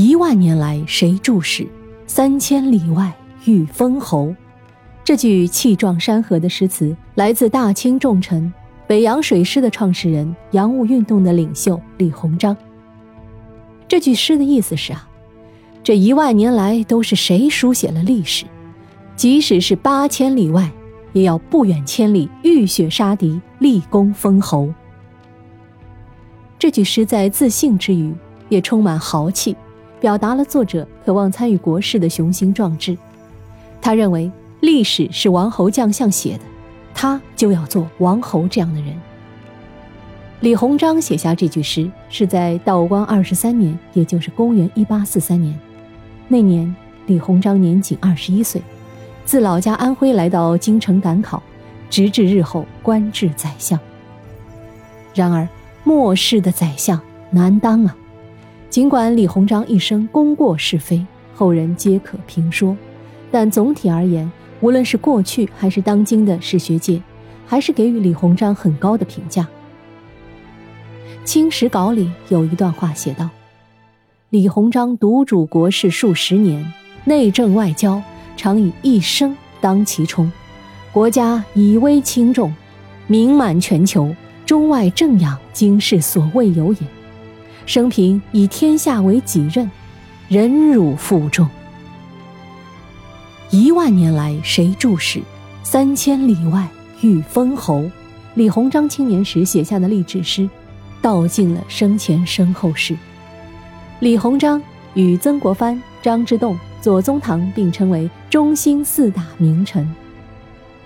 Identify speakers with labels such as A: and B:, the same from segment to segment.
A: 一万年来谁注视？三千里外遇封侯。这句气壮山河的诗词来自大清重臣、北洋水师的创始人、洋务运动的领袖李鸿章。这句诗的意思是啊，这一万年来都是谁书写了历史？即使是八千里外，也要不远千里浴血杀敌，立功封侯。这句诗在自信之余，也充满豪气。表达了作者渴望参与国事的雄心壮志。他认为历史是王侯将相写的，他就要做王侯这样的人。李鸿章写下这句诗是在道光二十三年，也就是公元一八四三年。那年李鸿章年仅二十一岁，自老家安徽来到京城赶考，直至日后官至宰相。然而末世的宰相难当啊！尽管李鸿章一生功过是非，后人皆可评说，但总体而言，无论是过去还是当今的史学界，还是给予李鸿章很高的评价。《清史稿》里有一段话写道：“李鸿章独主国事数十年，内政外交常以一生当其冲，国家以危轻重，名满全球，中外正养经世所未有也。”生平以天下为己任，忍辱负重。一万年来谁注视？三千里外遇封侯。李鸿章青年时写下的励志诗，道尽了生前身后事。李鸿章与曾国藩、张之洞、左宗棠并称为中兴四大名臣。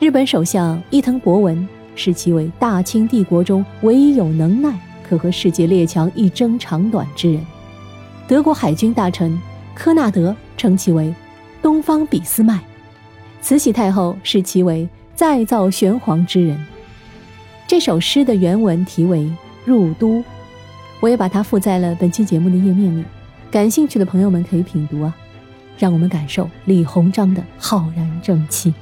A: 日本首相伊藤博文视其为大清帝国中唯一有能耐。可和世界列强一争长短之人，德国海军大臣科纳德称其为“东方俾斯麦”，慈禧太后视其为再造玄黄之人。这首诗的原文题为《入都》，我也把它附在了本期节目的页面里，感兴趣的朋友们可以品读啊，让我们感受李鸿章的浩然正气。